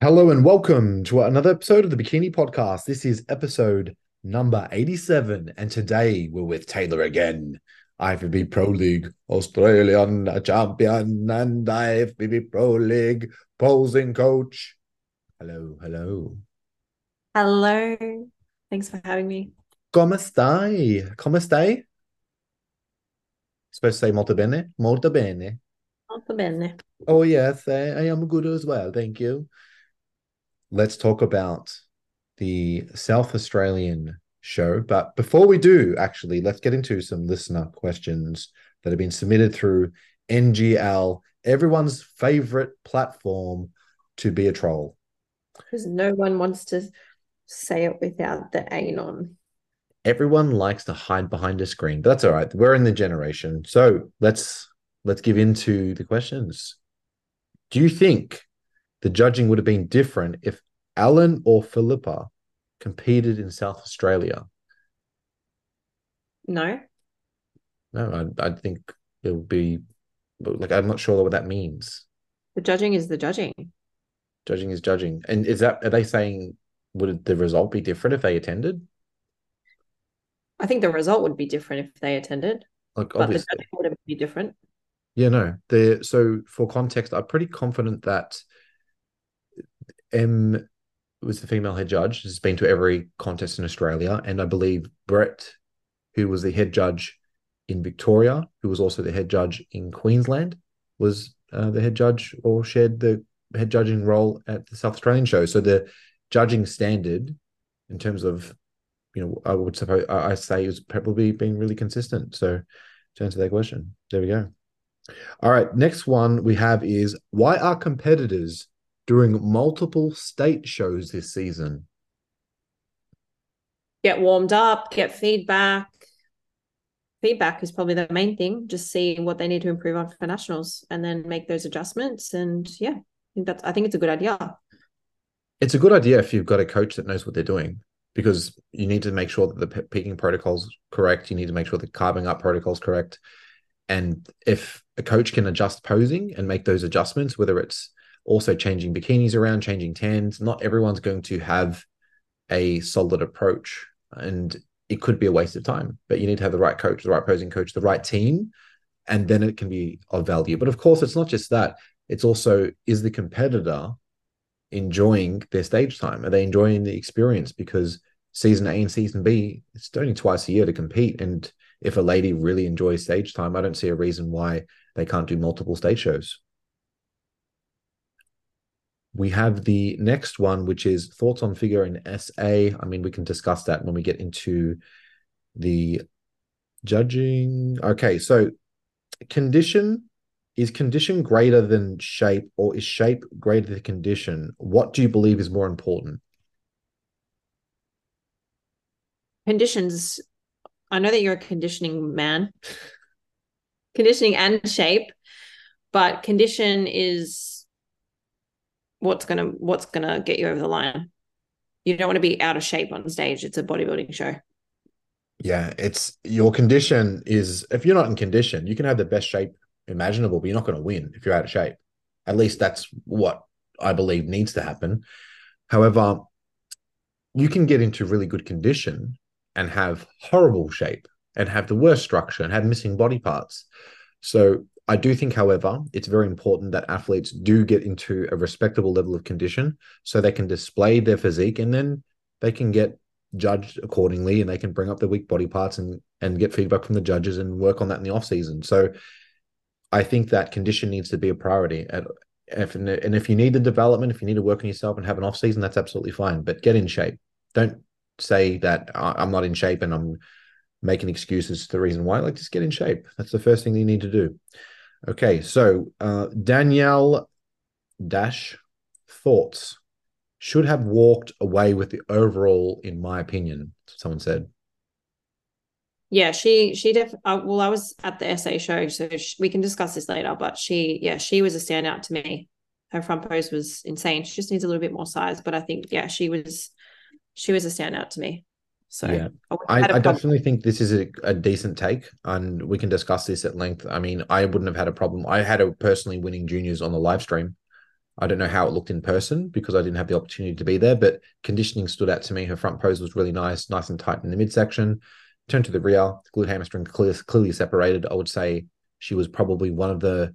Hello and welcome to another episode of the Bikini Podcast. This is episode number 87, and today we're with Taylor again. IFBB Pro League Australian champion and IFBB Pro League posing coach. Hello, hello. Hello. Thanks for having me. Come stai? Come stai? Supposed to say molto bene? Molto bene. Molto bene. Oh, yes, I, I am good as well. Thank you. Let's talk about the South Australian show. But before we do, actually, let's get into some listener questions that have been submitted through NGL, everyone's favorite platform to be a troll. Because no one wants to say it without the anon. Everyone likes to hide behind a screen, but that's all right. We're in the generation. So let's let's give into the questions. Do you think the judging would have been different if Alan or Philippa competed in South Australia? No. No, I, I think it would be like I'm not sure what that means. The judging is the judging. Judging is judging, and is that are they saying would the result be different if they attended? I think the result would be different if they attended, Like but the obviously, judging would be different. yeah, no. The so for context, I'm pretty confident that M was the female head judge. Has been to every contest in Australia, and I believe Brett, who was the head judge in Victoria, who was also the head judge in Queensland, was uh, the head judge or shared the head judging role at the South Australian show. So the judging standard, in terms of, you know, I would suppose I I say is probably being really consistent. So to answer that question, there we go. All right, next one we have is why are competitors doing multiple state shows this season? Get warmed up, get feedback. Feedback is probably the main thing. Just see what they need to improve on for nationals and then make those adjustments. And yeah, I think that's I think it's a good idea. It's a good idea if you've got a coach that knows what they're doing because you need to make sure that the peaking protocol's correct. You need to make sure the carving up protocol's correct. And if a coach can adjust posing and make those adjustments, whether it's also changing bikinis around, changing tans, not everyone's going to have a solid approach. And it could be a waste of time, but you need to have the right coach, the right posing coach, the right team, and then it can be of value. But of course, it's not just that. It's also is the competitor enjoying their stage time? Are they enjoying the experience? Because season A and season B, it's only twice a year to compete. And if a lady really enjoys stage time, I don't see a reason why they can't do multiple stage shows. We have the next one, which is thoughts on figure in SA. I mean, we can discuss that when we get into the judging. Okay, so condition is condition greater than shape or is shape greater than condition? What do you believe is more important? Conditions. I know that you're a conditioning man. Conditioning and shape, but condition is what's gonna what's gonna get you over the line. You don't want to be out of shape on stage. It's a bodybuilding show. Yeah, it's your condition is if you're not in condition, you can have the best shape imaginable, but you're not going to win if you're out of shape. At least that's what I believe needs to happen. However, you can get into really good condition and have horrible shape and have the worst structure and have missing body parts. So I do think, however, it's very important that athletes do get into a respectable level of condition so they can display their physique and then they can get judged accordingly and they can bring up their weak body parts and and get feedback from the judges and work on that in the off season. So I think that condition needs to be a priority. At, if, and if you need the development, if you need to work on yourself and have an off season, that's absolutely fine. But get in shape. Don't say that "I- I'm not in shape and I'm making excuses to the reason why. Like just get in shape. That's the first thing you need to do. Okay, so uh, Danielle Dash thoughts should have walked away with the overall, in my opinion. Someone said. Yeah, she she def. Uh, well, I was at the SA show, so we can discuss this later. But she, yeah, she was a standout to me. Her front pose was insane. She just needs a little bit more size, but I think yeah, she was she was a standout to me. So Yeah. I, I, have had a I definitely think this is a, a decent take, and we can discuss this at length. I mean, I wouldn't have had a problem. I had a personally winning juniors on the live stream. I don't know how it looked in person because I didn't have the opportunity to be there, but conditioning stood out to me. Her front pose was really nice, nice and tight in the midsection. Turn to the rear, glute hamstring clear, clearly separated. I would say she was probably one of the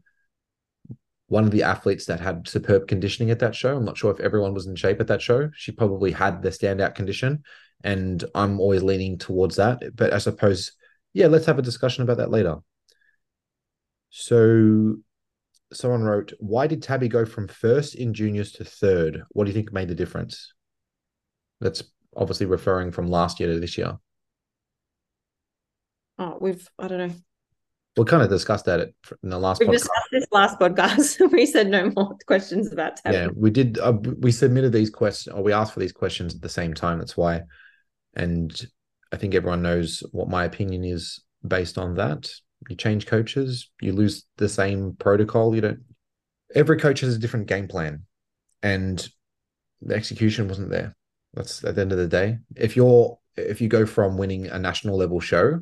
one of the athletes that had superb conditioning at that show. I'm not sure if everyone was in shape at that show. She probably had the standout condition, and I'm always leaning towards that. But I suppose, yeah, let's have a discussion about that later. So someone wrote, why did Tabby go from first in juniors to third? What do you think made the difference? That's obviously referring from last year to this year. Oh, we've I don't know. We kind of discussed that in the last. We've podcast. discussed this last podcast. we said no more questions about Tabby. Yeah, we did. Uh, we submitted these questions, or we asked for these questions at the same time. That's why, and I think everyone knows what my opinion is based on that you change coaches, you lose the same protocol. You don't. Every coach has a different game plan, and the execution wasn't there. That's at the end of the day. If you're if you go from winning a national level show,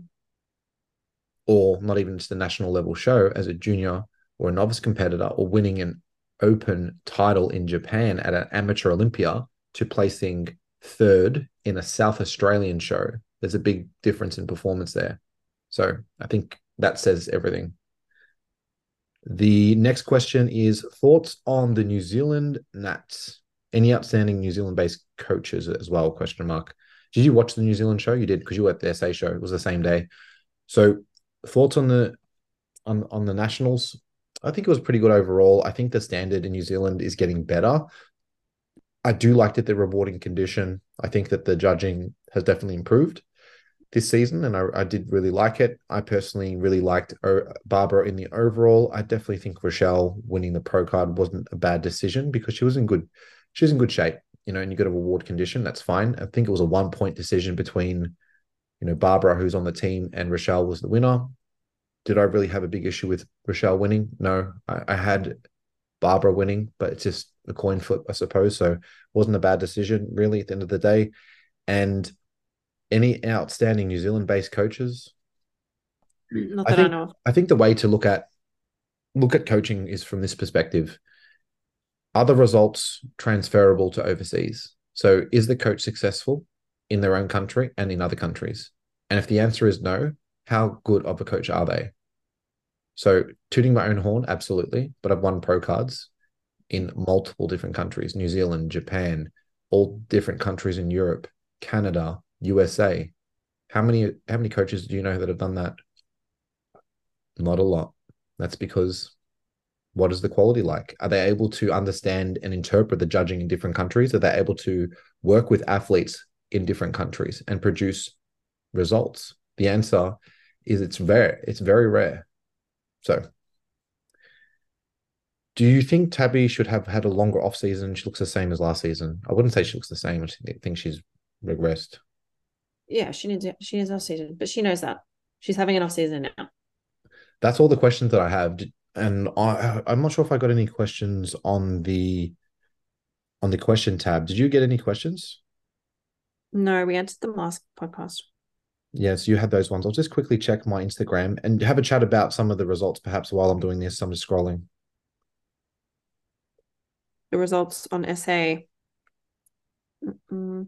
or not even just a national level show as a junior or a novice competitor, or winning an open title in Japan at an amateur Olympia to placing third in a South Australian show, there's a big difference in performance there. So I think that says everything. The next question is thoughts on the New Zealand Nats. Any outstanding New Zealand based coaches as well? Question mark. Did you watch the New Zealand show? You did because you were at the SA show. It was the same day. So thoughts on the on on the Nationals? I think it was pretty good overall. I think the standard in New Zealand is getting better. I do like that they're rewarding condition. I think that the judging has definitely improved this season, and I, I did really like it. I personally really liked uh, Barbara in the overall. I definitely think Rochelle winning the pro card wasn't a bad decision because she was in good, she was in good shape, you know, and you got a reward condition. That's fine. I think it was a one point decision between, you know, Barbara, who's on the team, and Rochelle was the winner. Did I really have a big issue with Rochelle winning? No, I, I had Barbara winning, but it's just a coin flip, I suppose. So wasn't a bad decision, really, at the end of the day. And any outstanding New Zealand based coaches? Not that I, think, I know. I think the way to look at look at coaching is from this perspective. Are the results transferable to overseas? So is the coach successful in their own country and in other countries? And if the answer is no, how good of a coach are they? So tooting my own horn, absolutely. But I've won pro cards in multiple different countries, New Zealand, Japan, all different countries in Europe, Canada, USA. How many how many coaches do you know that have done that? Not a lot. That's because what is the quality like? Are they able to understand and interpret the judging in different countries? Are they able to work with athletes in different countries and produce results? The answer is it's very it's very rare. So do you think Tabby should have had a longer off season? She looks the same as last season. I wouldn't say she looks the same. I think she's regressed yeah, she needs she needs off season, but she knows that she's having an off season now. That's all the questions that I have, and I I'm not sure if I got any questions on the on the question tab. Did you get any questions? No, we answered them last podcast. Yes, you had those ones. I'll just quickly check my Instagram and have a chat about some of the results, perhaps while I'm doing this. I'm just scrolling. The results on SA. Mm-mm.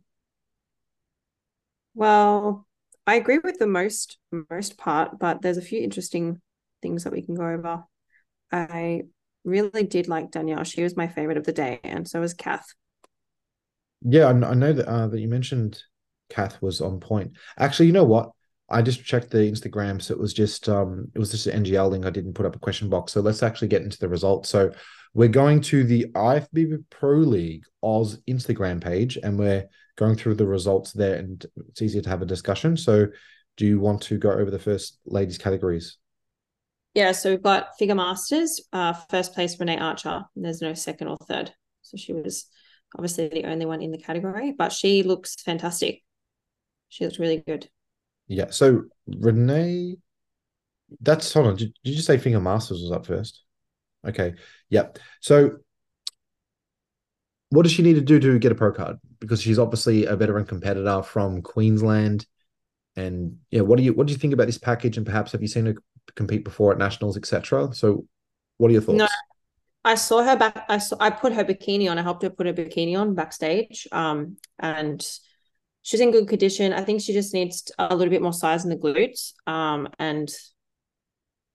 Well, I agree with the most most part, but there's a few interesting things that we can go over. I really did like Danielle. She was my favorite of the day, and so was Kath. Yeah, I, know that uh, that you mentioned Kath was on point. Actually, you know what? I just checked the Instagram, so it was just um, it was just an NGL link. I didn't put up a question box, so let's actually get into the results. So we're going to the IFBB Pro League Oz Instagram page, and we're going through the results there, and it's easier to have a discussion. So, do you want to go over the first ladies categories? Yeah, so we've got figure masters. Uh, first place Renee Archer. There's no second or third, so she was obviously the only one in the category, but she looks fantastic. She looks really good. Yeah. So Renee, that's hold on. Did, did you say figure masters was up first? Okay. Yep. So what does she need to do to get a pro card? Because she's obviously a veteran competitor from Queensland. And yeah, what do you what do you think about this package? And perhaps have you seen her compete before at nationals, etc.? So, what are your thoughts? No, I saw her back. I saw I put her bikini on. I helped her put her bikini on backstage. Um, and she's in good condition. I think she just needs a little bit more size in the glutes. Um, and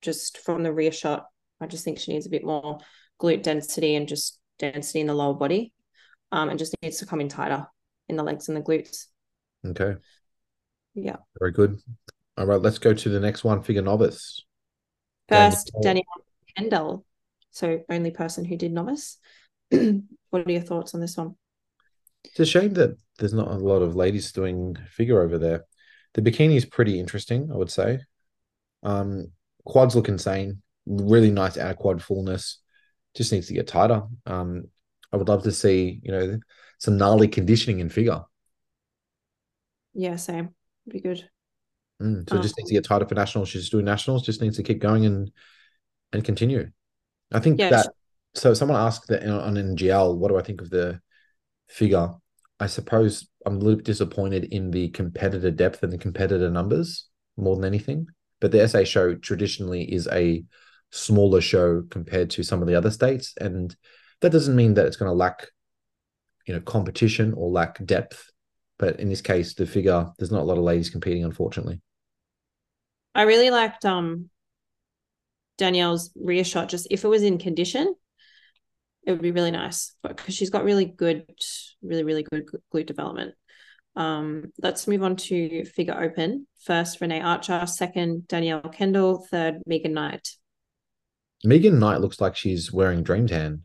just from the rear shot, I just think she needs a bit more glute density and just density in the lower body. Um, and just needs to come in tighter in the legs and the glutes. Okay. Yeah. Very good. All right, let's go to the next one, figure novice. First, Danielle Kendall. So only person who did novice. what are your thoughts on this one? It's a shame that there's not a lot of ladies doing figure over there. The bikini is pretty interesting, I would say. Um, quads look insane. Really nice outer quad fullness. Just needs to get tighter. Um, I would love to see, you know, some gnarly conditioning in figure. Yeah, same. Be good. Mm, so um, just needs to get tighter for nationals. She's doing nationals. Just needs to keep going and and continue. I think yeah, that. So someone asked that on NGL, what do I think of the figure? I suppose I'm a little bit disappointed in the competitor depth and the competitor numbers more than anything. But the SA show traditionally is a smaller show compared to some of the other states, and that doesn't mean that it's going to lack, you know, competition or lack depth. But in this case, the figure there's not a lot of ladies competing, unfortunately. I really liked um Danielle's rear shot. Just if it was in condition, it would be really nice. Because she's got really good, really really good glute development. Um, let's move on to figure open. First, Renee Archer. Second, Danielle Kendall. Third, Megan Knight. Megan Knight looks like she's wearing dream tan,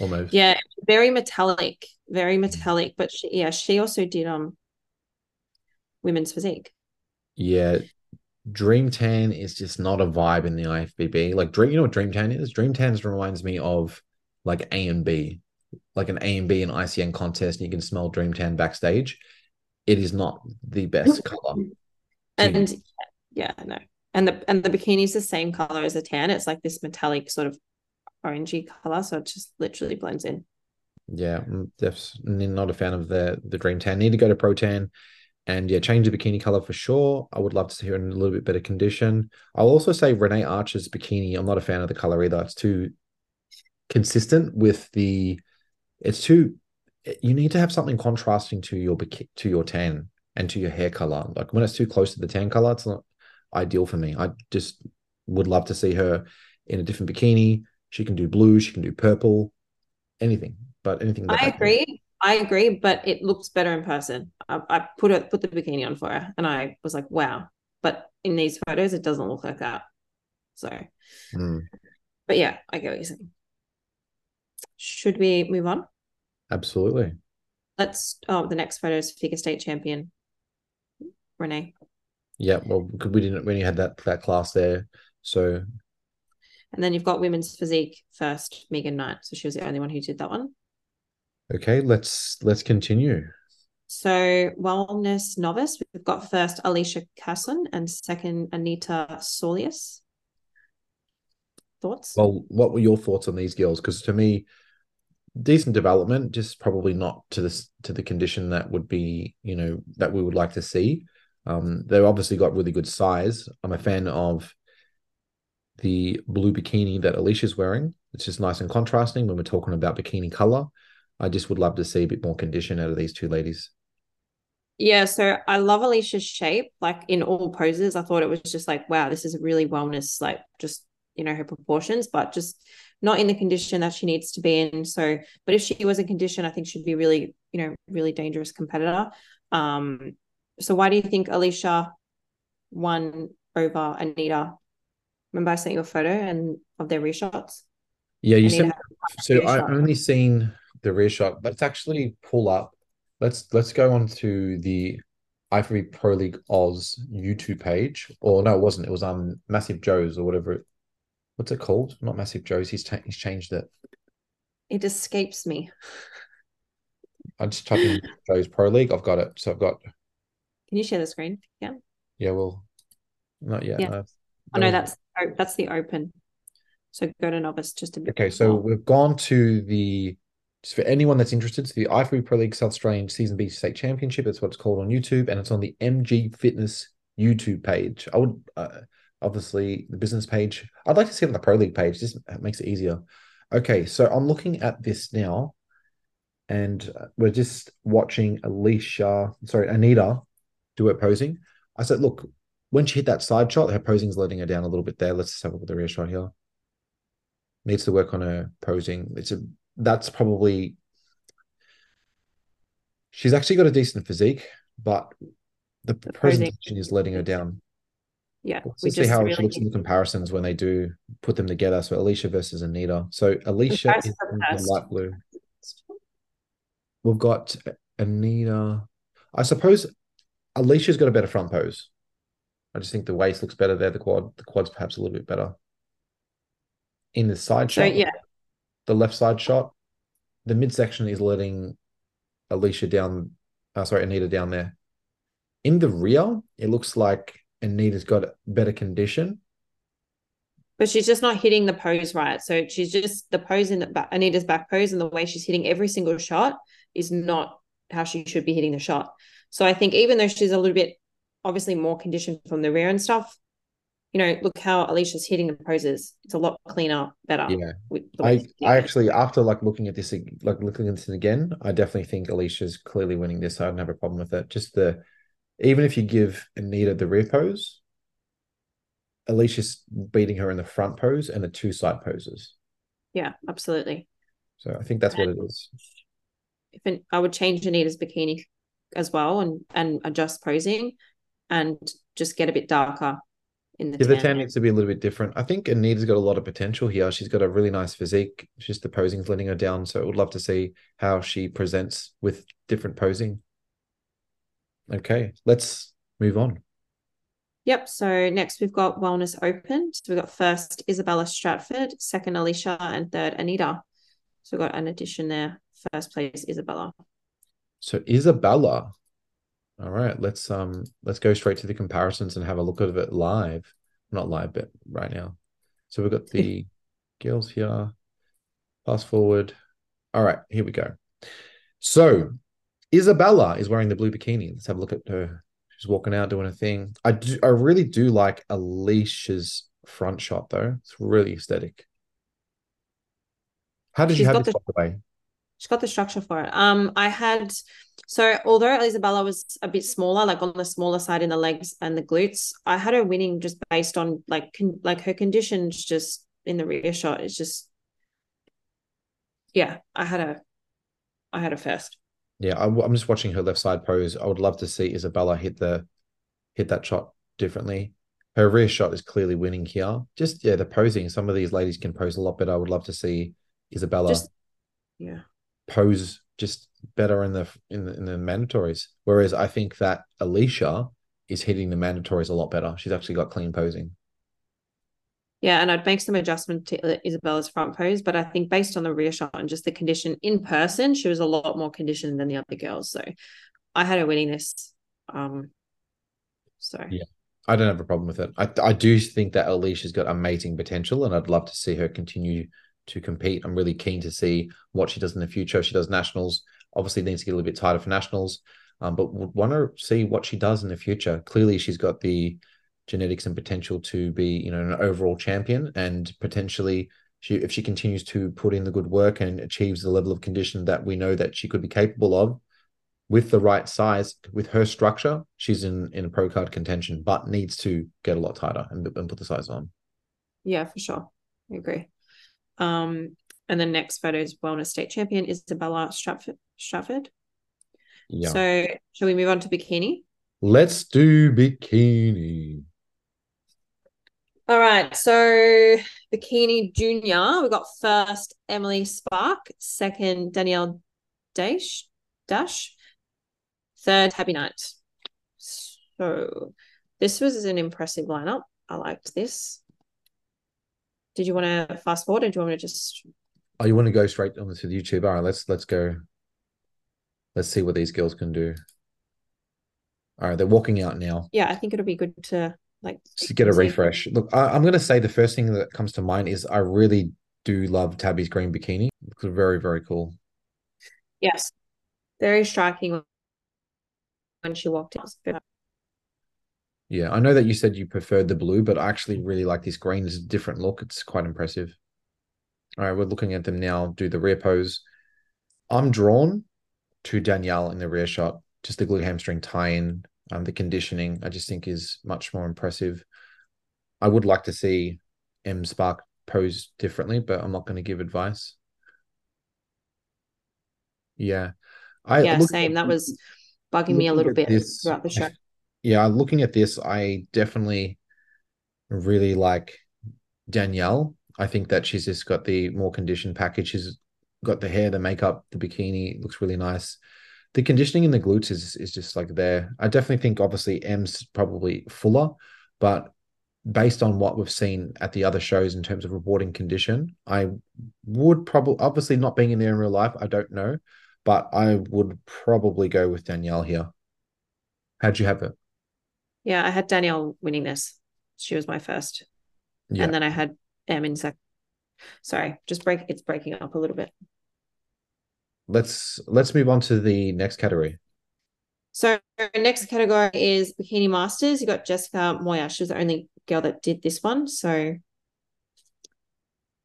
almost. Yeah, very metallic, very metallic. But she, yeah, she also did um women's physique. Yeah, Dream Tan is just not a vibe in the IFBB. Like Dream, you know what Dream Tan is? Dream Tan reminds me of like ANB, like an ANB and ICN contest. And you can smell Dream Tan backstage. It is not the best color. And yeah, no. And the and the bikini is the same color as the tan. It's like this metallic sort of orangey color, so it just literally blends in. Yeah, I'm definitely not a fan of the the Dream Tan. Need to go to Pro Tan and yeah, change the bikini color for sure. I would love to see her in a little bit better condition. I'll also say Renee Archer's bikini. I'm not a fan of the color either. It's too consistent with the. It's too. You need to have something contrasting to your to your tan and to your hair color. Like when it's too close to the tan color, it's not ideal for me. I just would love to see her in a different bikini. She can do blue. She can do purple. Anything, but anything. I agree. I agree, but it looks better in person. I, I put it put the bikini on for her, and I was like, wow. But in these photos, it doesn't look like that. So, mm. but yeah, I get what you're saying. Should we move on? Absolutely. Let's. Oh, the next photo is figure state champion Renee. Yeah, well, we didn't when you had that that class there, so. And then you've got women's physique first, Megan Knight. So she was the only one who did that one. Okay, let's let's continue. So wellness novice, we've got first Alicia Casson and second Anita Saulius. Thoughts? Well, what were your thoughts on these girls? Because to me, decent development, just probably not to this to the condition that would be, you know, that we would like to see. Um, they've obviously got really good size. I'm a fan of the blue bikini that Alicia's wearing. It's just nice and contrasting when we're talking about bikini color. I just would love to see a bit more condition out of these two ladies. Yeah, so I love Alicia's shape, like in all poses. I thought it was just like, wow, this is a really wellness, like just, you know, her proportions, but just not in the condition that she needs to be in. So, but if she was in condition, I think she'd be really, you know, really dangerous competitor. Um, so why do you think Alicia won over Anita? Remember I sent you a photo and of their reshots? Yeah, you Anita sent so I've only seen the rear shot. Let's actually pull up. Let's let's go on to the IFBB Pro League Oz YouTube page. Or no, it wasn't. It was um Massive Joe's or whatever. It, what's it called? Not Massive Joe's. He's ta- he's changed it. It escapes me. I just type in Joe's Pro League. I've got it. So I've got. Can you share the screen? Yeah. Yeah. Well, not yet. Yeah. No. Oh no, that's that's the open. So go to novice just a bit. Okay, so more. we've gone to the just for anyone that's interested, it's the IFBB Pro League South Australian Season B State Championship. That's what it's called on YouTube, and it's on the MG Fitness YouTube page. I would uh, obviously the business page. I'd like to see it on the Pro League page. This makes it easier. Okay, so I'm looking at this now, and uh, we're just watching Alicia, sorry, Anita, do her posing. I said, look, when she hit that side shot, her posing's letting her down a little bit there. Let's just have a look at the rear shot here. Needs to work on her posing. It's a that's probably she's actually got a decent physique, but the, the presentation is letting her down. Yeah, we see how really she looks in the comparisons when they do put them together. So Alicia versus Anita. So Alicia is in light blue. We've got Anita. I suppose Alicia's got a better front pose. I just think the waist looks better there. The quad, the quad's perhaps a little bit better. In the side so, shot, yeah, the left side shot, the midsection is letting Alicia down. Uh, sorry, Anita down there. In the rear, it looks like Anita's got better condition. But she's just not hitting the pose right. So she's just the pose in the back, Anita's back pose and the way she's hitting every single shot is not how she should be hitting the shot. So I think even though she's a little bit obviously more conditioned from the rear and stuff, you know, look how Alicia's hitting the poses. It's a lot cleaner, better. Yeah. I, I actually, after like looking at this, like looking at this again, I definitely think Alicia's clearly winning this. I don't have a problem with it. Just the, even if you give Anita the rear pose, Alicia's beating her in the front pose and the two side poses. Yeah, absolutely. So I think that's and what it is. If an, I would change Anita's bikini as well and and adjust posing and just get a bit darker in the yeah, tan. the tan needs to be a little bit different. I think Anita's got a lot of potential here. She's got a really nice physique. It's just the posing's letting her down. So I would love to see how she presents with different posing. Okay, let's move on. Yep. So next we've got Wellness Open. So we've got first Isabella Stratford, second Alicia, and third Anita. So we've got an addition there. First place Isabella. So Isabella. All right, let's um let's go straight to the comparisons and have a look at it live. Not live, but right now. So we've got the girls here. Fast forward. All right, here we go. So Isabella is wearing the blue bikini. Let's have a look at her. She's walking out doing a thing. I do I really do like Alicia's front shot though. It's really aesthetic. How did She's you have this the, by the way? She's got the structure for it. Um, I had so although Isabella was a bit smaller, like on the smaller side in the legs and the glutes, I had her winning just based on like con- like her conditions just in the rear shot. It's just yeah, I had a I had a first. Yeah, I'm just watching her left side pose. I would love to see Isabella hit the hit that shot differently. Her rear shot is clearly winning here. Just yeah, the posing. Some of these ladies can pose a lot better. I would love to see Isabella. Just, yeah pose just better in the in the, in the mandatories. Whereas I think that Alicia is hitting the mandatories a lot better. She's actually got clean posing. Yeah, and I'd make some adjustment to Isabella's front pose, but I think based on the rear shot and just the condition in person, she was a lot more conditioned than the other girls. So I had her winning this. Um, so yeah, I don't have a problem with it. I I do think that Alicia's got amazing potential, and I'd love to see her continue to compete. I'm really keen to see what she does in the future. She does nationals. Obviously, needs to get a little bit tighter for nationals, um, but would want to see what she does in the future. Clearly, she's got the genetics and potential to be, you know, an overall champion, and potentially, she if she continues to put in the good work and achieves the level of condition that we know that she could be capable of, with the right size, with her structure, she's in in a pro card contention, but needs to get a lot tighter and, and put the size on. Yeah, for sure. I agree. Um, and the next photo is wellness state champion Isabella Stratford. Stratford. Yeah. So, shall we move on to bikini? Let's do bikini. All right. So, bikini junior, we got first Emily Spark, second Danielle Dash, Dash, third Tabby Night. So, this was an impressive lineup. I liked this did you want to fast forward or do you want me to just oh you want to go straight on to the youtube all right let's let's go. Let's see what these girls can do. All right they're walking out now. Yeah i think it'll be good to like to get a refresh. Look I, am going to say the first thing that comes to mind is i really do love tabby's green bikini. It's very very cool. Yes. Very striking when she walked in yeah, I know that you said you preferred the blue, but I actually really like this green. It's a different look. It's quite impressive. All right, we're looking at them now. Do the rear pose. I'm drawn to Danielle in the rear shot. Just the glute hamstring tie in, um, the conditioning. I just think is much more impressive. I would like to see Em Spark pose differently, but I'm not going to give advice. Yeah, I yeah, same. At, that was bugging me a little bit this, throughout the show. Yeah, looking at this, I definitely really like Danielle I think that she's just got the more conditioned package. She's got the hair, the makeup, the bikini looks really nice. The conditioning in the glutes is is just like there. I definitely think obviously Em's probably fuller, but based on what we've seen at the other shows in terms of rewarding condition, I would probably obviously not being in there in real life, I don't know, but I would probably go with Danielle here. How'd you have it? Yeah, I had Danielle winning this. She was my first. Yeah. And then I had Em in second. Sorry, just break. It's breaking up a little bit. Let's let's move on to the next category. So next category is bikini masters. You got Jessica Moya. She was the only girl that did this one. So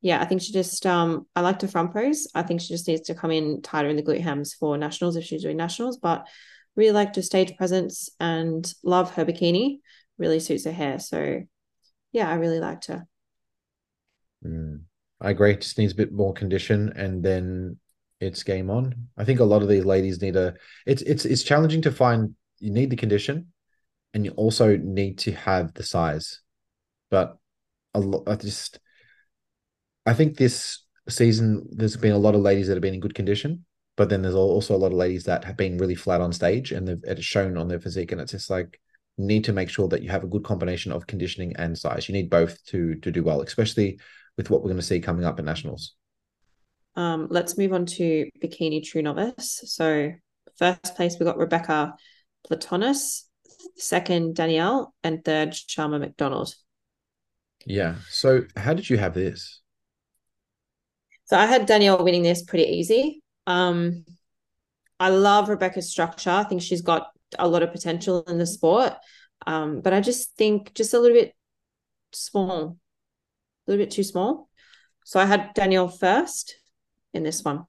yeah, I think she just um I liked her front pose. I think she just needs to come in tighter in the glute hams for nationals if she's doing nationals, but really liked her stage presence and love her bikini. Really suits her hair. So yeah, I really liked her. Mm, I agree. Just needs a bit more condition, and then it's game on. I think a lot of these ladies need a. It's it's it's challenging to find. You need the condition, and you also need to have the size. But a lot. I just. I think this season there's been a lot of ladies that have been in good condition, but then there's also a lot of ladies that have been really flat on stage and they've it's shown on their physique, and it's just like need to make sure that you have a good combination of conditioning and size. You need both to to do well, especially with what we're going to see coming up at nationals? Um, let's move on to bikini true novice. So first place we got Rebecca Platonis, second Danielle, and third Sharma McDonald. Yeah. So how did you have this? So I had Danielle winning this pretty easy. Um, I love Rebecca's structure. I think she's got a lot of potential in the sport. Um, but I just think just a little bit small a little bit too small. So I had Danielle first in this one.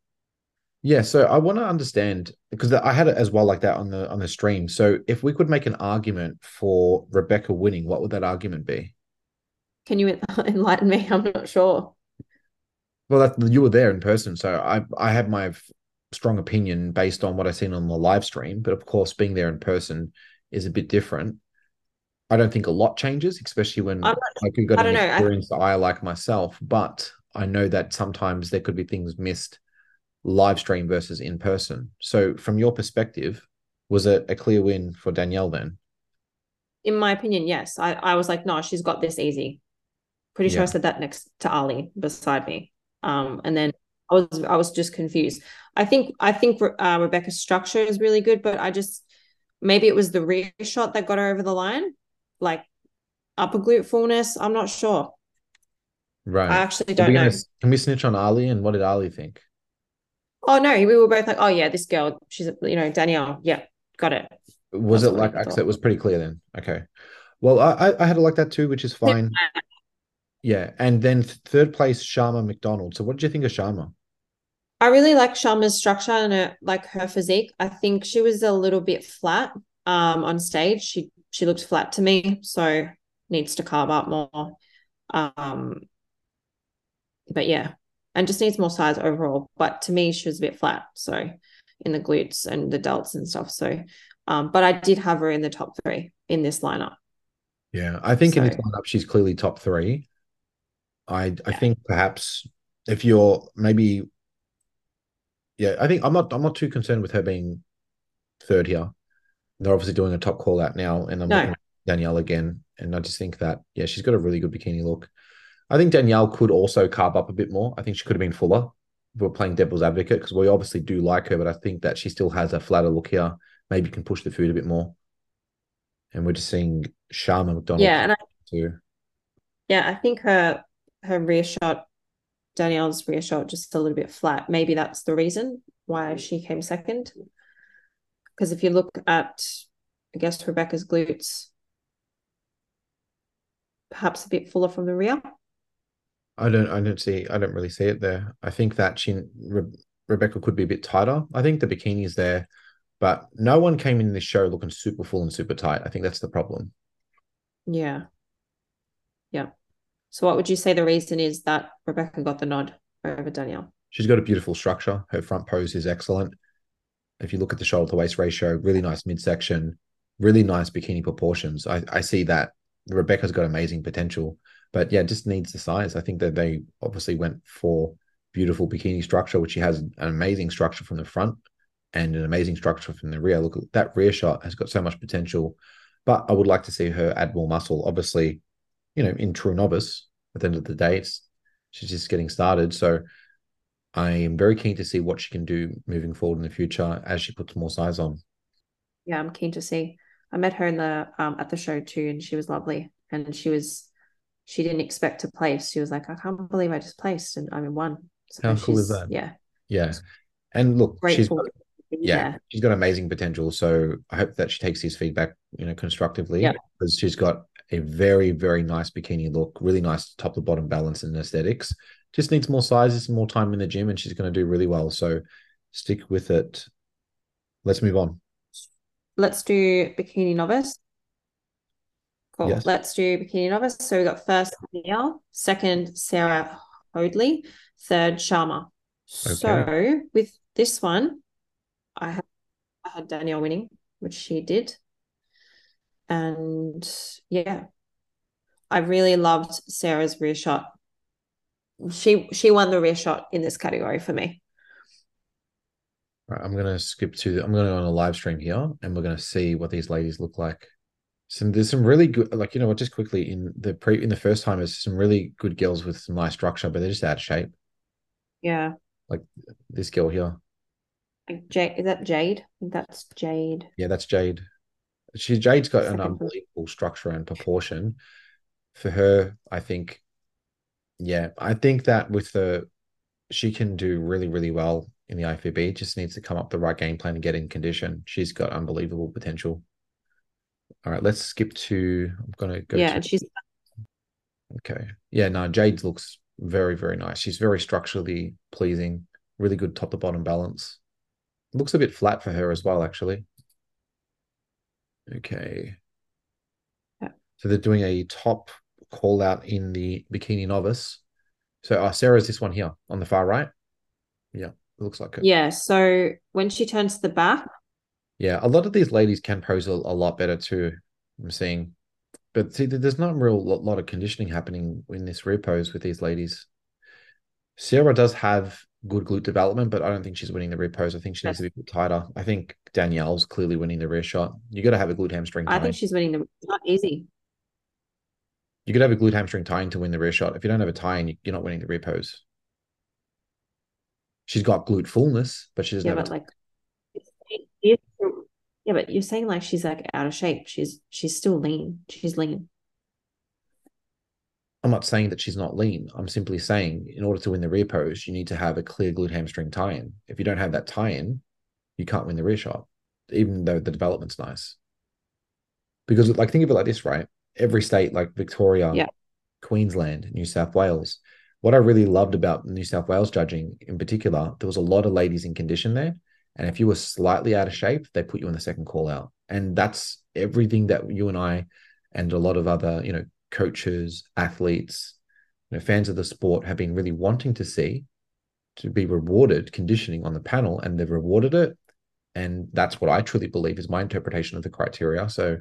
Yeah, so I want to understand because I had it as well like that on the on the stream. So if we could make an argument for Rebecca winning, what would that argument be? Can you enlighten me? I'm not sure. Well, that, you were there in person, so I I have my strong opinion based on what I've seen on the live stream. But of course, being there in person is a bit different. I don't think a lot changes, especially when not, like you've got an experienced I, eye like myself. But I know that sometimes there could be things missed live stream versus in person. So, from your perspective, was it a clear win for Danielle then? In my opinion, yes. I, I was like, no, she's got this easy. Pretty sure yeah. I said that next to Ali beside me. Um, and then I was I was just confused. I think I think uh, Rebecca's structure is really good, but I just maybe it was the rear shot that got her over the line like upper glute fullness. I'm not sure. Right. I actually don't know. can we snitch on Ali and what did Ali think? Oh no, we were both like, oh yeah, this girl, she's you know Danielle. Yeah, got it. Was That's it like actually it was pretty clear then? Okay. Well, I I had it like that too, which is fine. Yeah, and then third place Sharma McDonald. So what did you think of Sharma? I really like Sharma's structure and her, like her physique. I think she was a little bit flat um on stage. She she looked flat to me, so needs to carve up more. Um, but yeah, and just needs more size overall. But to me, she was a bit flat, so in the glutes and the delts and stuff. So, um, but I did have her in the top three in this lineup. Yeah, I think so, in this lineup, she's clearly top three. I I think perhaps if you're maybe, yeah, I think I'm not I'm not too concerned with her being third here they're obviously doing a top call out now, and I'm no. looking at Danielle again, and I just think that yeah, she's got a really good bikini look. I think Danielle could also carve up a bit more. I think she could have been fuller. If we're playing devil's advocate because we obviously do like her, but I think that she still has a flatter look here. Maybe can push the food a bit more. And we're just seeing Sharma McDonald. Yeah, and I, too. Yeah, I think her her rear shot, Danielle's rear shot, just a little bit flat. Maybe that's the reason why mm. she came second. Because if you look at, I guess, Rebecca's glutes, perhaps a bit fuller from the rear. I don't I don't see I don't really see it there. I think that she Re- Rebecca could be a bit tighter. I think the bikini is there, but no one came in this show looking super full and super tight. I think that's the problem. Yeah. Yeah. So what would you say the reason is that Rebecca got the nod over Danielle? She's got a beautiful structure. Her front pose is excellent. If you look at the shoulder to waist ratio, really nice midsection, really nice bikini proportions. I, I see that Rebecca's got amazing potential, but yeah, just needs the size. I think that they obviously went for beautiful bikini structure, which she has an amazing structure from the front and an amazing structure from the rear. Look, that rear shot has got so much potential, but I would like to see her add more muscle. Obviously, you know, in true novice, at the end of the day, it's she's just getting started. So I am very keen to see what she can do moving forward in the future as she puts more size on. Yeah, I'm keen to see. I met her in the um at the show too, and she was lovely. And she was she didn't expect to place. She was like, I can't believe I just placed and I'm in one. So How cool is that? Yeah. Yeah. And look, she's got, yeah, there. she's got amazing potential. So I hope that she takes his feedback, you know, constructively Yeah. because she's got a very, very nice bikini look, really nice top to bottom balance and aesthetics. Just needs more sizes and more time in the gym, and she's going to do really well. So stick with it. Let's move on. Let's do bikini novice. Cool. Yes. Let's do bikini novice. So we got first Danielle, second Sarah Hoadley, third Sharma. Okay. So with this one, I had, I had Danielle winning, which she did. And yeah, I really loved Sarah's rear shot. She she won the rear shot in this category for me. Right, I'm going to skip to, I'm going to go on a live stream here and we're going to see what these ladies look like. Some, there's some really good, like, you know what, just quickly in the pre, in the first time, there's some really good girls with some nice structure, but they're just out of shape. Yeah. Like this girl here. Like Jade, is that Jade? That's Jade. Yeah, that's Jade. She Jade's got an unbelievable structure and proportion. For her, I think, yeah, I think that with the she can do really, really well in the IFBB. Just needs to come up the right game plan and get in condition. She's got unbelievable potential. All right, let's skip to. I'm gonna go. yeah, to, and she's okay. Yeah, no, Jade looks very, very nice. She's very structurally pleasing. Really good top to bottom balance. Looks a bit flat for her as well, actually. Okay. Yeah. So they're doing a top call out in the bikini novice. So uh, Sarah's this one here on the far right. Yeah, it looks like it. yeah. So when she turns to the back, Yeah, a lot of these ladies can pose a, a lot better too. I'm seeing, but see, there's not a real lot, lot of conditioning happening in this rear pose with these ladies. Sarah does have good glute development, but I don't think she's winning the rear pose. I think she needs to be a bit tighter. I think Danielle's clearly winning the rear shot. You got to have a glute hamstring I tying. think she's winning the it's not easy. You could have a glute hamstring tying to win the rear shot. If you don't have a tie-in, you- you're not winning the rear pose. She's got glute fullness, but she doesn't Yeah, have but a like yeah, but you're saying like she's like out of shape. She's she's still lean. She's lean. I'm not saying that she's not lean. I'm simply saying in order to win the rear pose, you need to have a clear glute hamstring tie-in. If you don't have that tie-in, you can't win the rear shot, even though the development's nice. Because like think of it like this, right? Every state like Victoria, Yeah. Queensland, New South Wales. What I really loved about New South Wales judging in particular, there was a lot of ladies in condition there. And if you were slightly out of shape, they put you in the second call out. And that's everything that you and I and a lot of other, you know, coaches, athletes, you know, fans of the sport have been really wanting to see to be rewarded conditioning on the panel, and they've rewarded it. And that's what I truly believe is my interpretation of the criteria. So,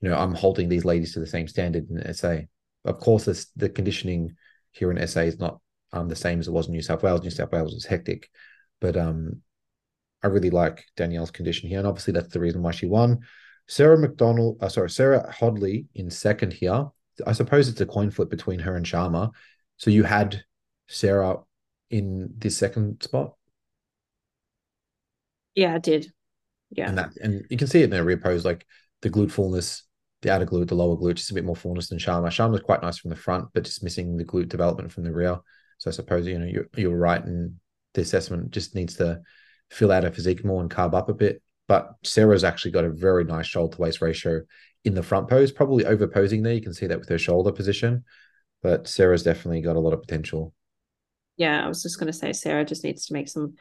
you know, I'm holding these ladies to the same standard in SA. Of course, this, the conditioning here in SA is not um, the same as it was in New South Wales. New South Wales is hectic, but um, I really like Danielle's condition here, and obviously that's the reason why she won. Sarah McDonald, uh, sorry, Sarah Hodley in second here. I suppose it's a coin flip between her and Sharma. So you had Sarah in this second spot, Yeah, I did. Yeah. and that and you can see it in their rear pose, like the glute fullness, the outer glute, the lower glute, just a bit more fullness than Sharma. Sharma's quite nice from the front, but just missing the glute development from the rear. So I suppose you know you're you're right, and the assessment just needs to fill out her physique more and carb up a bit. But Sarah's actually got a very nice shoulder to waist ratio in the front pose, probably over posing there. You can see that with her shoulder position. but Sarah's definitely got a lot of potential. Yeah, I was just going to say Sarah just needs to make some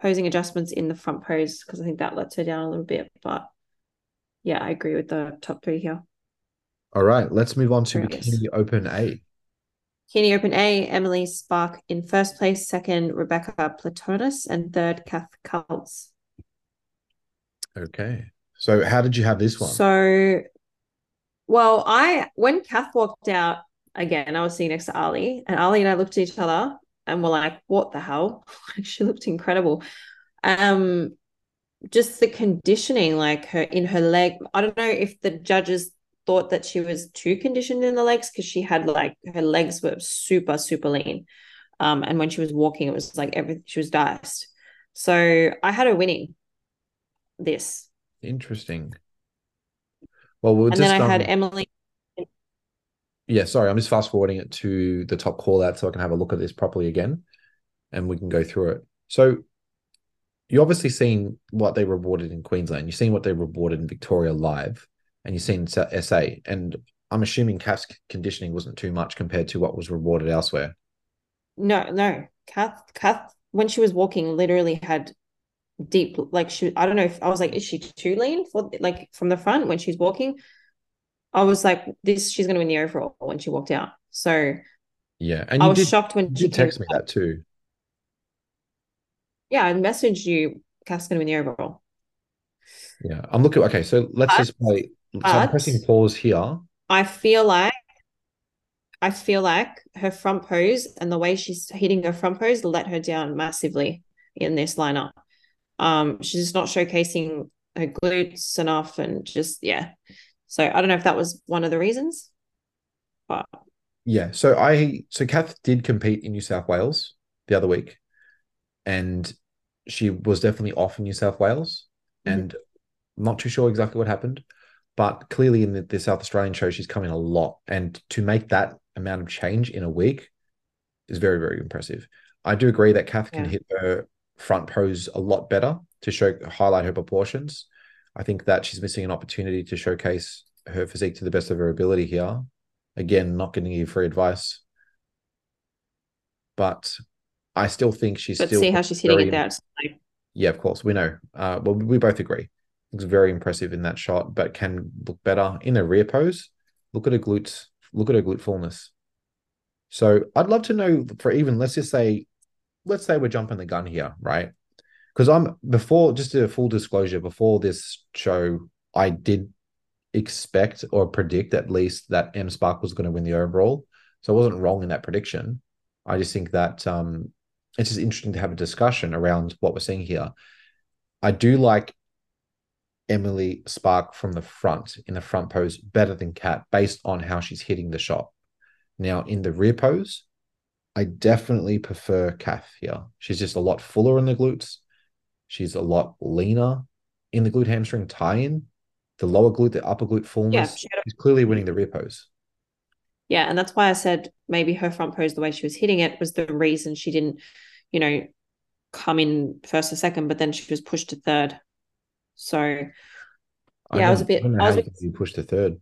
posing adjustments in the front pose because I think that lets her down a little bit. But yeah, I agree with the top three here. All right, let's move on to Bikini. Open A. Bikini Open A, Emily Spark in first place, second, Rebecca Platonis, and third, Kath Cults. Okay. So how did you have this one? So, well, I when Kath walked out again, I was sitting next to Ali, and Ali and I looked at each other and were like, "What the hell?" she looked incredible. Um, just the conditioning, like her in her leg. I don't know if the judges thought that she was too conditioned in the legs because she had like her legs were super super lean, um, and when she was walking, it was like everything she was diced. So I had her winning this. Interesting. Well, we'll and just then I um, had Emily. yeah, sorry, I'm just fast forwarding it to the top call out so I can have a look at this properly again and we can go through it. So you're obviously seen what they rewarded in Queensland, you've seen what they rewarded in Victoria Live, and you've seen SA. And I'm assuming Kath's conditioning wasn't too much compared to what was rewarded elsewhere. No, no, Kath, Kath, when she was walking, literally had deep, like she. I don't know if I was like, is she too lean for like from the front when she's walking? I was like, this, she's going to win the overall when she walked out. So Yeah, and I was did, shocked when you she did text came- me that too. Yeah, I messaged you. Kath's going to win the overall. Yeah, I'm looking. Okay, so let's But- just play. So I'm pressing pause here. I feel like I feel like her front pose and the way she's hitting her front pose let her down massively in this lineup. Um, she's just not showcasing her glutes enough and just yeah. So I don't know if that was one of the reasons, but Yeah, so I so Kath did compete in New South Wales the other week, and she was definitely off in New South Wales, Mhm. and I'm not too sure exactly what happened, but clearly in the, the South Australian show she's come in a lot, and to make that amount of change in a week is very very impressive. I do agree that Kath can hit her front pose a lot better to show highlight her proportions. I think that she's missing an opportunity to showcase her physique to the best of her ability here. Again, not giving you free advice, but I still think she's but still see how she's hitting it there. Like, Yeah, of course, we know. Uh, well, we both agree. Looks very impressive in that shot, but can look better in a rear pose. Look at her glutes. Look at her glute fullness. So I'd love to know for even let's just say, let's say we're jumping the gun here, right? Because I'm before just a full disclosure, before this show, I did expect or predict at least that Em Spark was going to win the overall. So I wasn't wrong in that prediction. I just think that um, it's just interesting to have a discussion around what we're seeing here. I do like Emily Spark from the front in the front pose better than Kath based on how she's hitting the shot. Now in the rear pose, I definitely prefer Kath here. She's just a lot fuller in the glutes. She's a lot leaner in the glute hamstring tie-in. The lower glute, the upper glute fullness. she had a- She's clearly winning the rear pose. yeah, and that's why I said maybe her front pose, the way she was hitting it, was the reason she didn't, you know, come in first or second, but then she was pushed to third. So Yeah, I was a bit- know I was how a you pushed to third.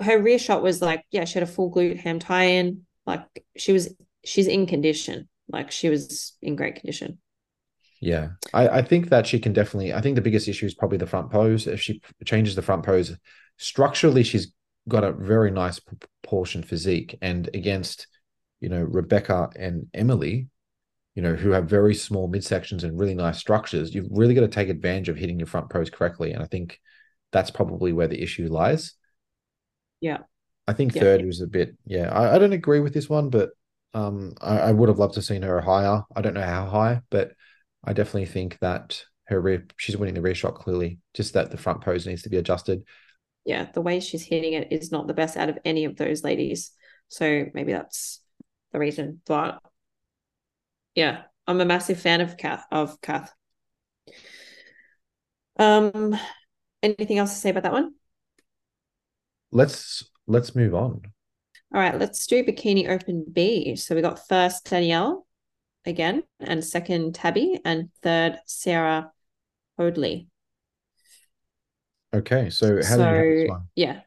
her rear shot was like, yeah, she had a full glute ham tie in. Like she was, she's in condition. Like she was in great condition. Yeah, I, I think that she can definitely. I think the biggest issue is probably the front pose. If she changes the front pose, structurally, she's got a very nice proportion physique. And against, you know, Rebecca and Emily, you know, who have very small midsections and really nice structures, you've really got to take advantage of hitting your front pose correctly. And I think that's probably where the issue lies. Yeah. I think Yeah. third was a bit. Yeah, I, I don't agree with this one, but um, I, I would have loved to have seen her higher. I don't know how high, but I definitely think that her rear, she's winning the rear shot clearly. Just that the front pose needs to be adjusted. Yeah, the way she's hitting it is not the best out of any of those ladies. So maybe that's the reason. But yeah, I'm a massive fan of Kath of Kath. Um, anything else to say about that one? Let's let's move on. All right, let's do Bikini Open B. So we got first Danielle again, and second Tabby, and third Sarah Hoadley. Okay, so how did you this So one? yeah.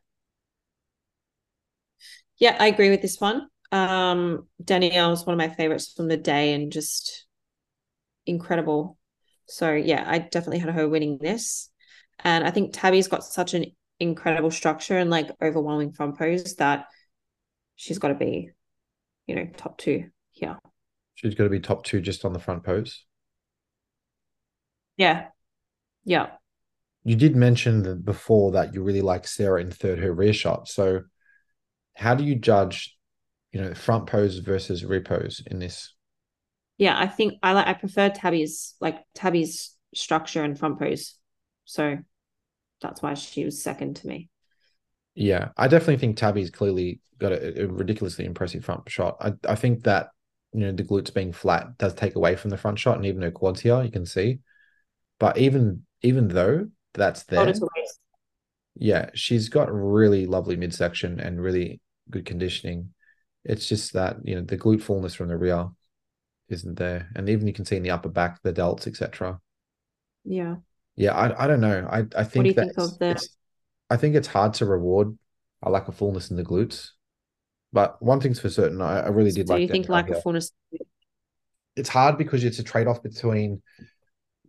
Yeah, I agree with this one. Um, Danielle was one of my favorites from the day and just incredible. So yeah, I definitely had her winning this. And I think Tabby's got such an incredible structure and like overwhelming front pose that she's got to be, you know, top two here. She's got to be top two just on the front pose. Yeah. Yeah. You did mention that before that you really like Sarah in third her rear shot. So how do you judge, you know, front pose versus rear pose in this? Yeah, I think I like I prefer Tabby's like Tabby's structure and front pose. So that's why she was second to me. Yeah, I definitely think Tabby's clearly got a, a ridiculously impressive front shot. I, I think that you know the glutes being flat does take away from the front shot, and even her quads here you can see. But even even though that's there, yeah, she's got really lovely midsection and really good conditioning. It's just that you know the glute fullness from the rear isn't there, and even you can see in the upper back the delts, etc. Yeah, yeah. I, I don't know. I I think what do you think of the? I think it's hard to reward a lack of fullness in the glutes, but one thing's for certain, I, I really did so like. you think lack of fullness? It's hard because it's a trade off between.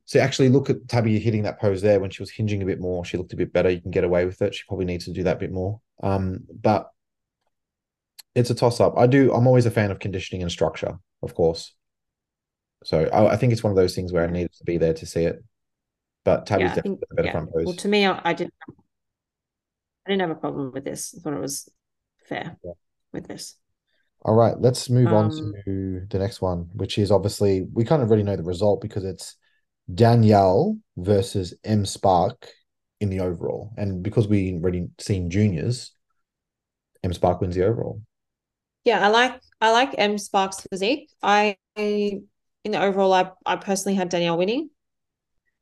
So actually, look at Tabby hitting that pose there when she was hinging a bit more. She looked a bit better. You can get away with it. She probably needs to do that bit more. Um, but it's a toss up. I do. I'm always a fan of conditioning and structure, of course. So I, I think it's one of those things where I needed to be there to see it. But Tabby's yeah, definitely think, better yeah. front pose. Well, to me, I, I didn't. I didn't have a problem with this. I thought it was fair yeah. with this. All right, let's move um, on to the next one, which is obviously we kind of already know the result because it's Danielle versus Em Spark in the overall, and because we already seen juniors, Em Spark wins the overall. Yeah, I like I like Em Spark's physique. I in the overall, I I personally had Danielle winning,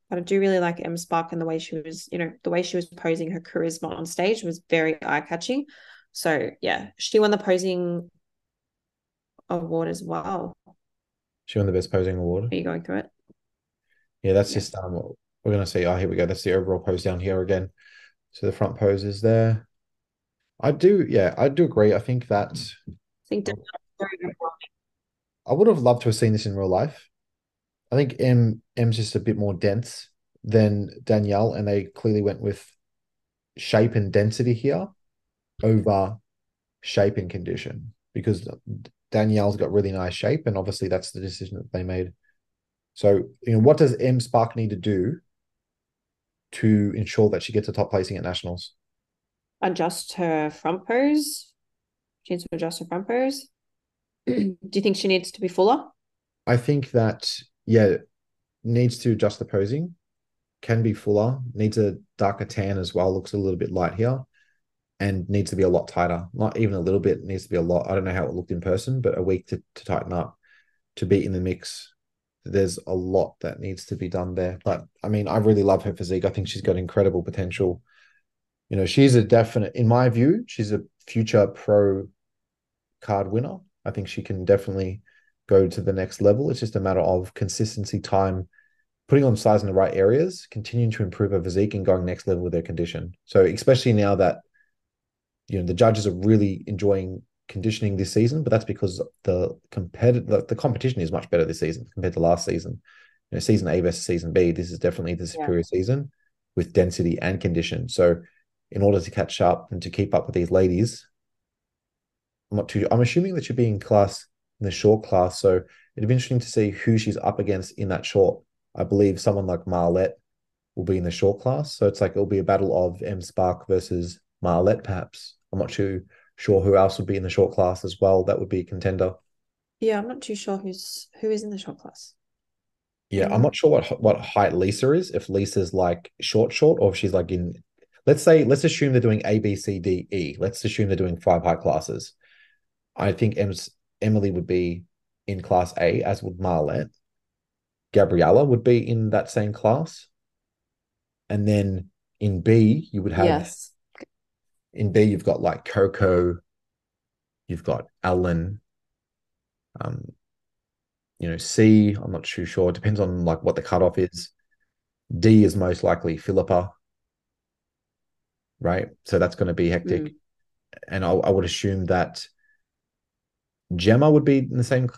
but I do really like Em Spark and the way she was, you know, the way she was posing her charisma on stage was very eye catching. So yeah, she won the posing award as well. She won the best posing award. Are you going through it? Yeah, that's yeah. just um we're gonna see. Oh, here we go. That's the overall pose down here again. So the front pose is there. I do, yeah, I do agree. I think that I think I would have loved to have seen this in real life. I think Em Em's just a bit more dense than Danielle, and they clearly went with shape and density here over shape and condition because Danielle's got really nice shape, and obviously that's the decision that they made. So, you know, what does Em Spark need to do to ensure that she gets a top placing at nationals? Adjust her front pose. She needs to adjust her front pose. do you think she needs to be fuller? I think that yeah, needs to adjust the posing. Can be fuller. Needs a darker tan as well. Looks a little bit light here, and needs to be a lot tighter. Not even a little bit. Needs to be a lot. I don't know how it looked in person, but a week to, to tighten up to be in the mix. There's a lot that needs to be done there. But I mean, I really love her physique. I think she's got incredible potential. You know, she's a definite, in my view, she's a future pro card winner. I think she can definitely go to the next level. It's just a matter of consistency, time, putting on size in the right areas, continuing to improve her physique, and going next level with their condition. So, especially now that you know the judges are really enjoying conditioning this season, but that's because the competitive the, the, competition is much better this season compared to last season. You know, season A versus season B, this is definitely the superior yeah. season with density and condition. So, in order to catch up and to keep up with these ladies, I'm not too. I'm assuming that you're being class in the short class. So it'd be interesting to see who she's up against in that short. I believe someone like Marlette will be in the short class. So it's like it'll be a battle of Em Spark versus Marlette, perhaps. I'm not too sure who else would be in the short class as well. That would be a contender. Yeah, I'm not too sure who's who is in the short class. Yeah, mm-hmm. I'm not sure what what height Lisa is. If Lisa's like short, short, or if she's like in. Let's say, let's assume they're doing A, B, C, D, E. Let's assume they're doing five height classes. I think Em's Emily would be in class A, as would Marlette. Gabriella would be in that same class. And then in B, you would have yes. in B, you've got like Coco, you've got Ellen. Um, you know, C, I'm not too sure. It depends on like what the cutoff is. D is most likely Philippa. Right. So that's going to be hectic. Mm. and I, I would assume that Gemma would be in the same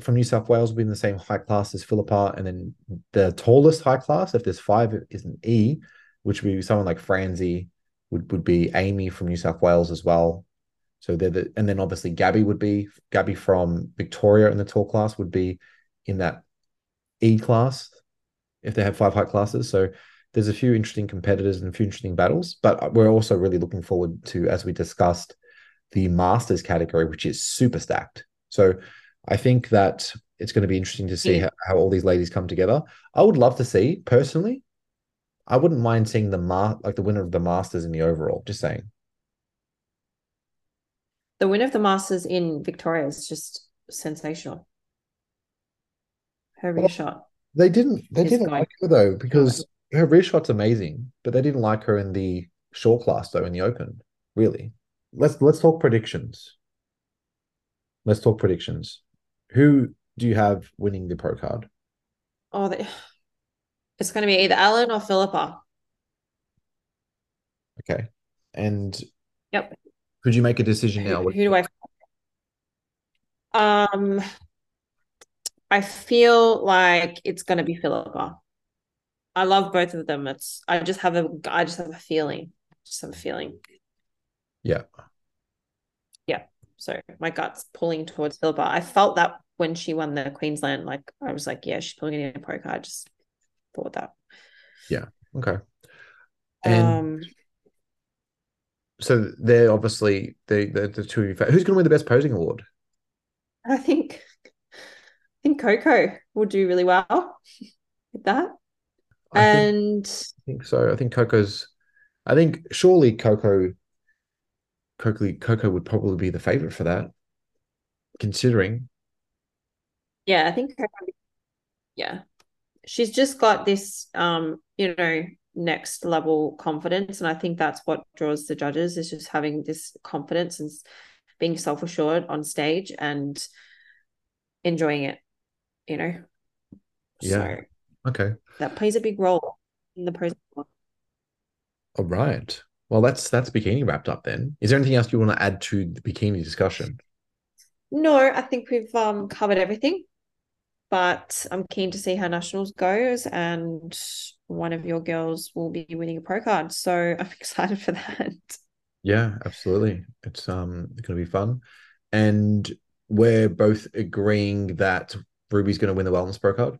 from New South Wales, would be in the same high class as Philippa, and then the tallest high class, if there's five, is an E, which would be someone like Franzi, would would be Amy from New South Wales as well. So they're the, and then obviously Gabby would be Gabby from Victoria in the tall class would be in that E class if they have five height classes. So there's a few interesting competitors and a few interesting battles, but we're also really looking forward to, as we discussed, the masters category, which is super stacked. So I think that it's going to be interesting to see yeah. how, how, all these ladies come together. I would love to see personally. I wouldn't mind seeing the mar- like the winner of the masters in the overall. Just saying. The winner of the masters in Victoria is just sensational. Her rear well, shot. They didn't. They didn't going. like her though because her rear shot's amazing, but they didn't like her in the short class though in the open. Really let's let's talk predictions. Let's talk predictions. Who do you have winning the pro card? Oh, they, it's going to be either Alan or Philippa. Okay, and yep. Could you make a decision now? Who, who do I? Um, I feel like it's going to be Philippa. I love both of them. It's I just have a I just have a feeling. Just have a feeling. Yeah. Yeah. So my gut's pulling towards Philippa. I felt that when she won the Queensland, like I was like, yeah, she's pulling it in a pro card. Just thought that. Yeah. Okay. And um, so they're obviously the the, the two. Who's going to win the best posing award? I think I think Coco will do really well with that. I and think, I think so. I think Coco's. I think surely Coco Coco, Coco would probably be the favorite for that, considering. Yeah, I think. Yeah, she's just got this, um, you know, next level confidence, and I think that's what draws the judges is just having this confidence and being self assured on stage and enjoying it. You know. Yeah. So okay. That plays a big role in the process. All right. Well, that's that's bikini wrapped up then. Is there anything else you want to add to the bikini discussion? No, I think we've um, covered everything. But I'm keen to see how nationals goes, and one of your girls will be winning a pro card. So I'm excited for that. Yeah, absolutely. It's um going to be fun, and we're both agreeing that Ruby's going to win the wellness pro card.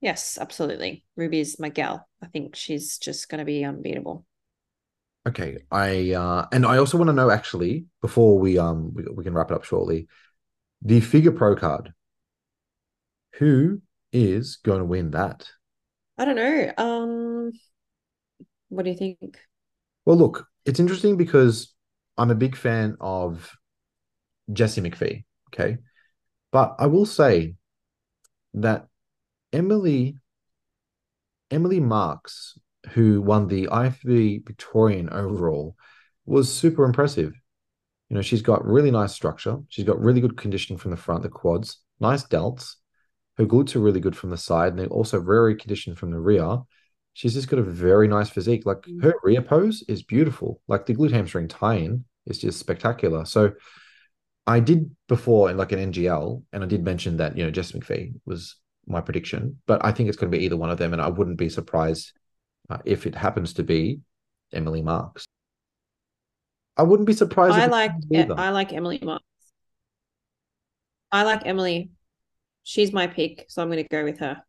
Yes, absolutely. Ruby's my gal. I think she's just going to be unbeatable. Okay, I uh, and I also want to know actually before we um we, we can wrap it up shortly, the figure pro card. Who is going to win that? I don't know. Um, what do you think? Well, look, it's interesting because I'm a big fan of Jesse McPhee. Okay, but I will say that Emily Emily Marks, who won the IFBB Victorian overall, was super impressive. You know, she's got really nice structure. She's got really good conditioning from the front, the quads, nice delts. Her glutes are really good from the side, and they're also very conditioned from the rear. She's just got a very nice physique. Like mm. her rear pose is beautiful. Like the glute hamstring tie-in is just spectacular. So I did before in like an NGL, and I did mention that you know Jess McPhee was my prediction, but I think it's going to be either one of them, and I wouldn't be surprised uh, if it happens to be Emily Marks. I wouldn't be surprised. I like I like Emily Marks. I like Emily. She's my pick, so I'm going to go with her.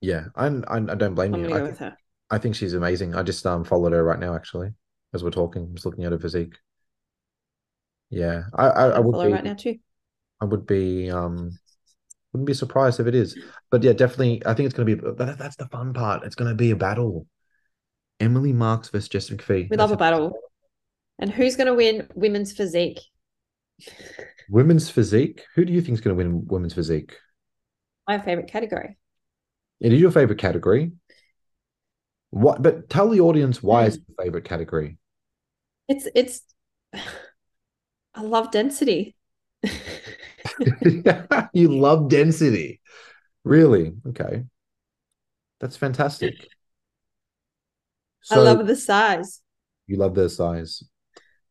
Yeah, I'm, I, I don't blame I'm you. I. I think she's amazing. I just um followed her right now, actually, as we're talking. I'm just looking at her physique. Yeah, I I, I would follow be, right now too. I would be um wouldn't be surprised if it is. But yeah, definitely. I think it's going to be. That, that's the fun part. It's going to be a battle. Emily Marks versus Jess McPhee. We love a battle. And who's going to win women's physique? Women's physique. Who do you think is going to win women's physique? My favorite category. It is your favorite category. What? But tell the audience why mm. it's your favorite category. It's it's. I love density. you love density. Really? Okay. That's fantastic. I love the size. You love their size.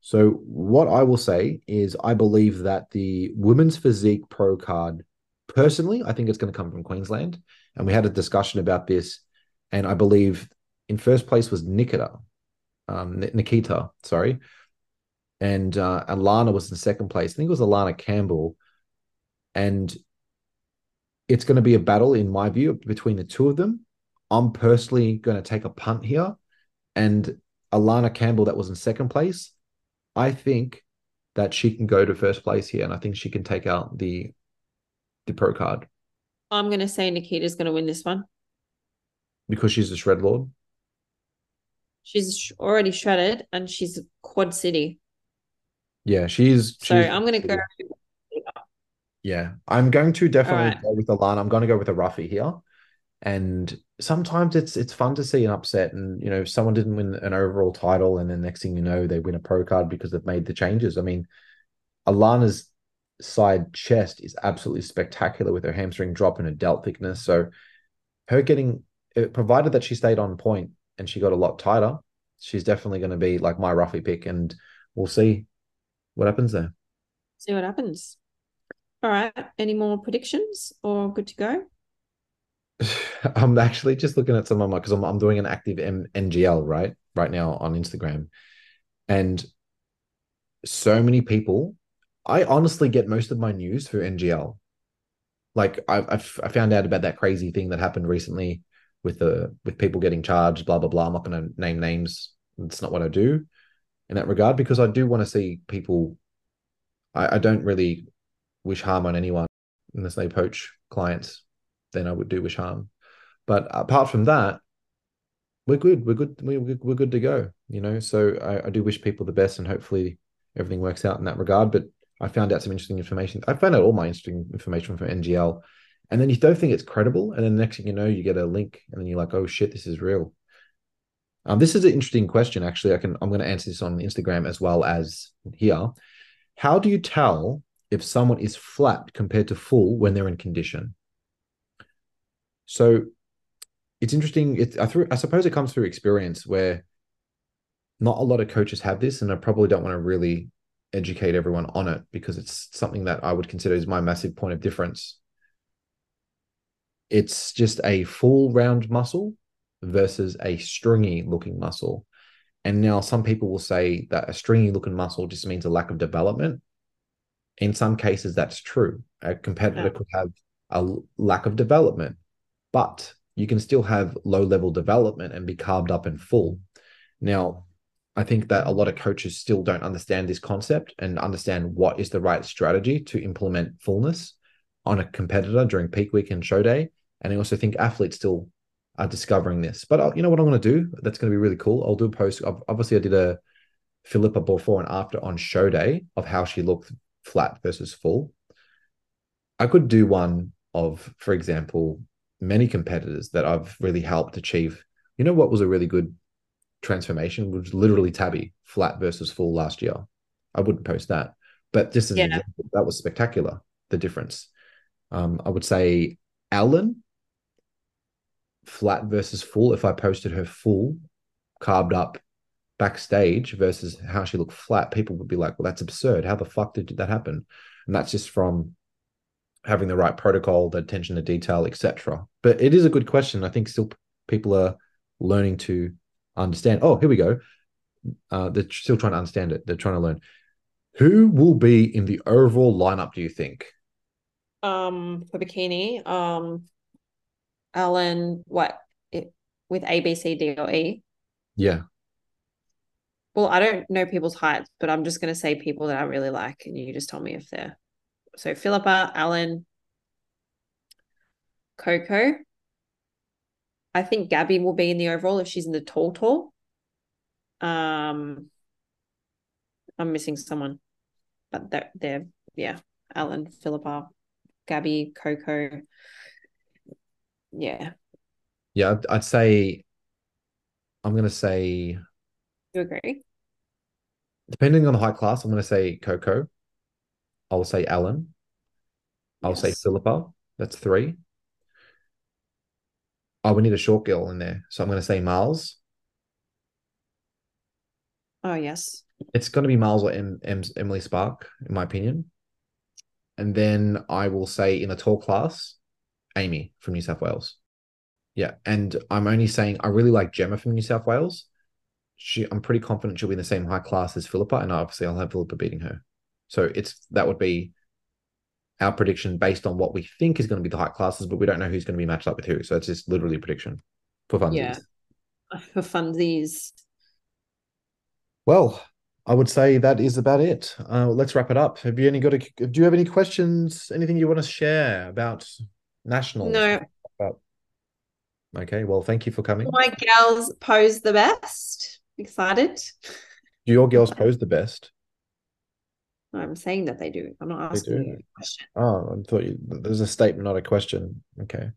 So what I will say is I believe that the women's physique pro card, personally, I think it's going to come from Queensland. And we had a discussion about this. And I believe in first place was Nikita, um, Nikita, sorry. And uh, Alana was in second place. I think it was Alana Campbell. And it's going to be a battle, in my view, between the two of them. I'm personally going to take a punt here. And Alana Campbell, that was in second place, I think that she can go to first place here, and I think she can take out the the pro card. I'm going to say Nikita's going to win this one because she's a shred lord. She's already shredded, and she's quad city. Yeah, she's. So she's, I'm going to go. Yeah, I'm going to definitely right. go with Alana. I'm going to go with a roughie here, and sometimes it's it's fun to see an upset and you know someone didn't win an overall title and then next thing you know they win a pro card because they've made the changes. I mean alana's side chest is absolutely spectacular with her hamstring drop and her delt thickness. So her getting uh, provided that she stayed on point and she got a lot tighter she's definitely going to be like my roughie pick and we'll see what happens there. See what happens all right any more predictions or good to go I'm actually just looking at some of my because I'm I'm doing an active M- NGL right right now on Instagram, and so many people. I honestly get most of my news through NGL. Like I I've, I found out about that crazy thing that happened recently with the with people getting charged, blah blah blah. I'm not going to name names. It's not what I do in that regard because I do want to see people. I, I don't really wish harm on anyone unless they poach clients then I would do wish harm. But apart from that, we're good. We're good. We're, we're good to go. You know, so I, I do wish people the best, and hopefully everything works out in that regard. But I found out some interesting information. I found out all my interesting information from NGL, and then you don't think it's credible, and then the next thing you know, you get a link, and then you're like, "Oh shit, this is real." Um, this is an interesting question. Actually, I can. I'm going to answer this on Instagram as well as here. How do you tell if someone is flat compared to full when they're in condition? So it's interesting. I, through, I suppose it comes through experience where not a lot of coaches have this, and I probably don't want to really educate everyone on it because it's something that I would consider is my massive point of difference. It's just a full round muscle versus a stringy looking muscle. And now some people will say that a stringy looking muscle just means a lack of development. In some cases, that's true. A competitor yeah. could have a lack of development but you can still have low level development and be carved up and full. Now, I think that a lot of coaches still don't understand this concept and understand what is the right strategy to implement fullness on a competitor during peak week and show day. And I also think athletes still are discovering this. But I'll, uh, you know what I'm going to do? That's going to be really cool. I'll do a post. Obviously, I did a Philippa before and after on show day of how she looked flat versus full. I could do one of, for example, many competitors that I've really helped achieve. You know what was a really good transformation was literally Tabby flat versus full last year. I wouldn't post that, but just as yeah. example, that was spectacular. The difference. Um, I would say Ellen flat versus full. If I posted her full, carved up backstage versus how she looked flat, people would be like, "Well, that's absurd. How the fuck did that happen?" And that's just from having the right protocol, the attention to detail, etc. But it is a good question. I think still people are learning to understand. Oh, here we go. Uh, they're still trying to understand it. They're trying to learn. Who will be in the overall lineup? Do you think? Um, for bikini, um, Alan, what it, with A, B, C, D, or E? Yeah. Well, I don't know people's heights, but I'm just going to say people that I really like, and you just tell me if they're so Philippa, Alan, Coco. I think Gabby will be in the overall if she's in the tall tall. Um, I'm missing someone, but they're, they're yeah, Alan, Philippa, Gabby, Coco. Yeah. Yeah, I'd, I'd say. I'm going to say. You agree? Depending on the height class, I'm going to say Coco. I'll say Alan. I'll yes. say Philippa. That's three. Oh, we need a short girl in there. So I'm going to say Miles. Oh yes. It's going to be Miles or em, em, Emily Spark, in my opinion. And then I will say in the tall class, Amy from New South Wales. Yeah, and I'm only saying I really like Gemma from New South Wales. She, I'm pretty confident she'll be in the same high class as Philippa, and obviously I'll have Philippa beating her. So it's that would be our prediction based on what we think is going to be the high classes, but we don't know who's going to be matched up with who. So it's just literally a prediction for funsies. Yeah. For funsies. Well, I would say that is about it. Uh, let's wrap it up. Have you any got? A, do you have any questions? Anything you want to share about nationals? No. About... Okay. Well, thank you for coming. My girls pose the best. Excited. Do your girls pose the best? I'm saying that they do. I'm not asking you a question. Oh, I thought you, there's a statement, not a question. Okay.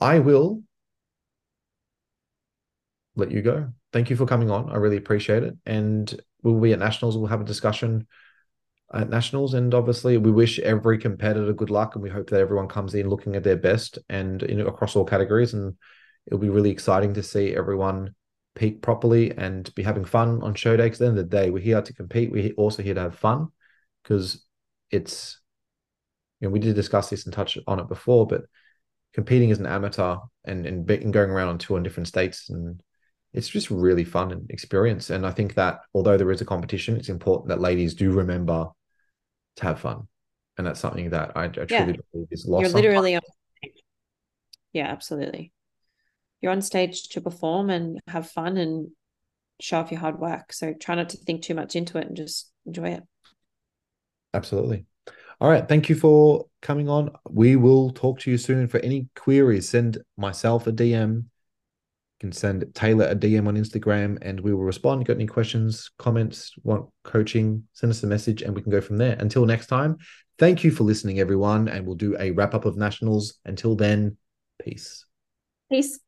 I will let you go. Thank you for coming on. I really appreciate it. And we'll be at Nationals. We'll have a discussion at Nationals. And obviously, we wish every competitor good luck. And we hope that everyone comes in looking at their best and in, across all categories. And it'll be really exciting to see everyone peak properly and be having fun on show day. Because at the end of the day, we're here to compete. We're also here to have fun because it's you know we did discuss this and touch on it before, but competing as an amateur and and, and going around on tour in different states and it's just really fun and experience. And I think that although there is a competition, it's important that ladies do remember to have fun. And that's something that I, I truly yeah. believe is lost. You're literally on. Yeah, absolutely. You're on stage to perform and have fun and show off your hard work. So try not to think too much into it and just enjoy it. Absolutely. All right. Thank you for coming on. We will talk to you soon. For any queries, send myself a DM. You can send Taylor a DM on Instagram and we will respond. You got any questions, comments, want coaching, send us a message and we can go from there. Until next time, thank you for listening, everyone. And we'll do a wrap up of nationals. Until then, peace. Peace.